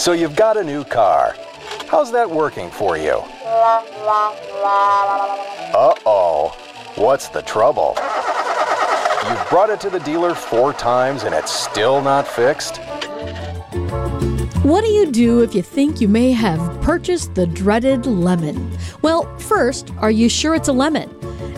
So you've got a new car. How's that working for you? Uh oh. What's the trouble? You've brought it to the dealer four times and it's still not fixed? What do you do if you think you may have purchased the dreaded lemon? Well, first, are you sure it's a lemon?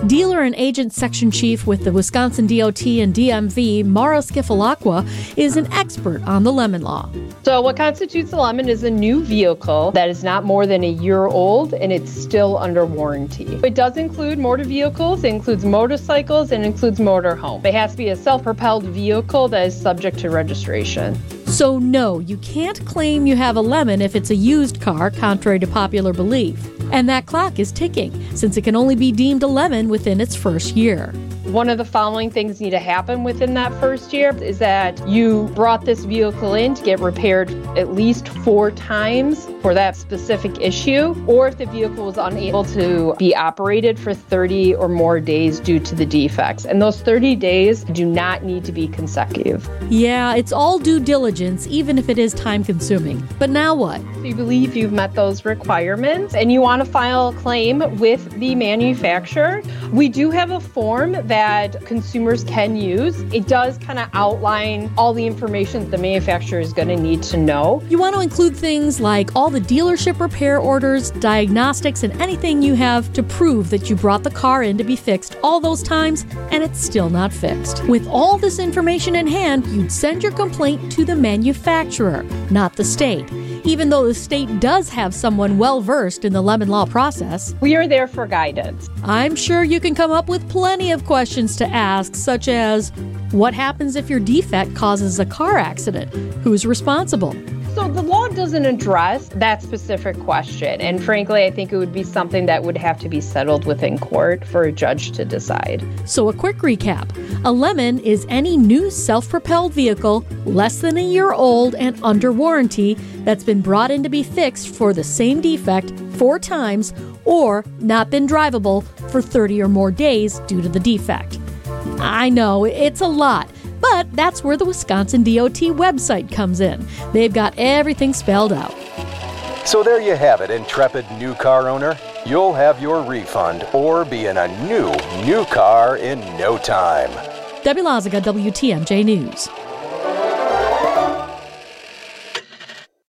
Dealer and Agent Section Chief with the Wisconsin DOT and DMV, Mara Scifalacqua, is an expert on the lemon law. So, what constitutes a lemon is a new vehicle that is not more than a year old and it's still under warranty. It does include motor vehicles, it includes motorcycles, and includes motorhome. It has to be a self propelled vehicle that is subject to registration. So, no, you can't claim you have a lemon if it's a used car, contrary to popular belief. And that clock is ticking, since it can only be deemed a lemon within its first year. One of the following things need to happen within that first year is that you brought this vehicle in to get repaired at least four times for that specific issue, or if the vehicle was unable to be operated for 30 or more days due to the defects. And those 30 days do not need to be consecutive. Yeah, it's all due diligence, even if it is time consuming. But now what? If you believe you've met those requirements and you want to file a claim with the manufacturer, we do have a form that consumers can use. It does kind of outline all the information that the manufacturer is going to need to know. You want to include things like all the dealership repair orders, diagnostics, and anything you have to prove that you brought the car in to be fixed all those times and it's still not fixed. With all this information in hand, you'd send your complaint to the manufacturer, not the state. Even though the state does have someone well versed in the lemon law process, we are there for guidance. I'm sure you can come up with plenty of questions to ask, such as what happens if your defect causes a car accident? Who's responsible? So the law doesn't address that specific question. And frankly, I think it would be something that would have to be settled within court for a judge to decide. So, a quick recap a lemon is any new self propelled vehicle less than a year old and under warranty that's been brought in to be fixed for the same defect four times or not been drivable for 30 or more days due to the defect. I know, it's a lot. But that's where the Wisconsin DOT website comes in. They've got everything spelled out. So there you have it, intrepid new car owner. You'll have your refund or be in a new, new car in no time. Debbie Loziga, WTMJ News.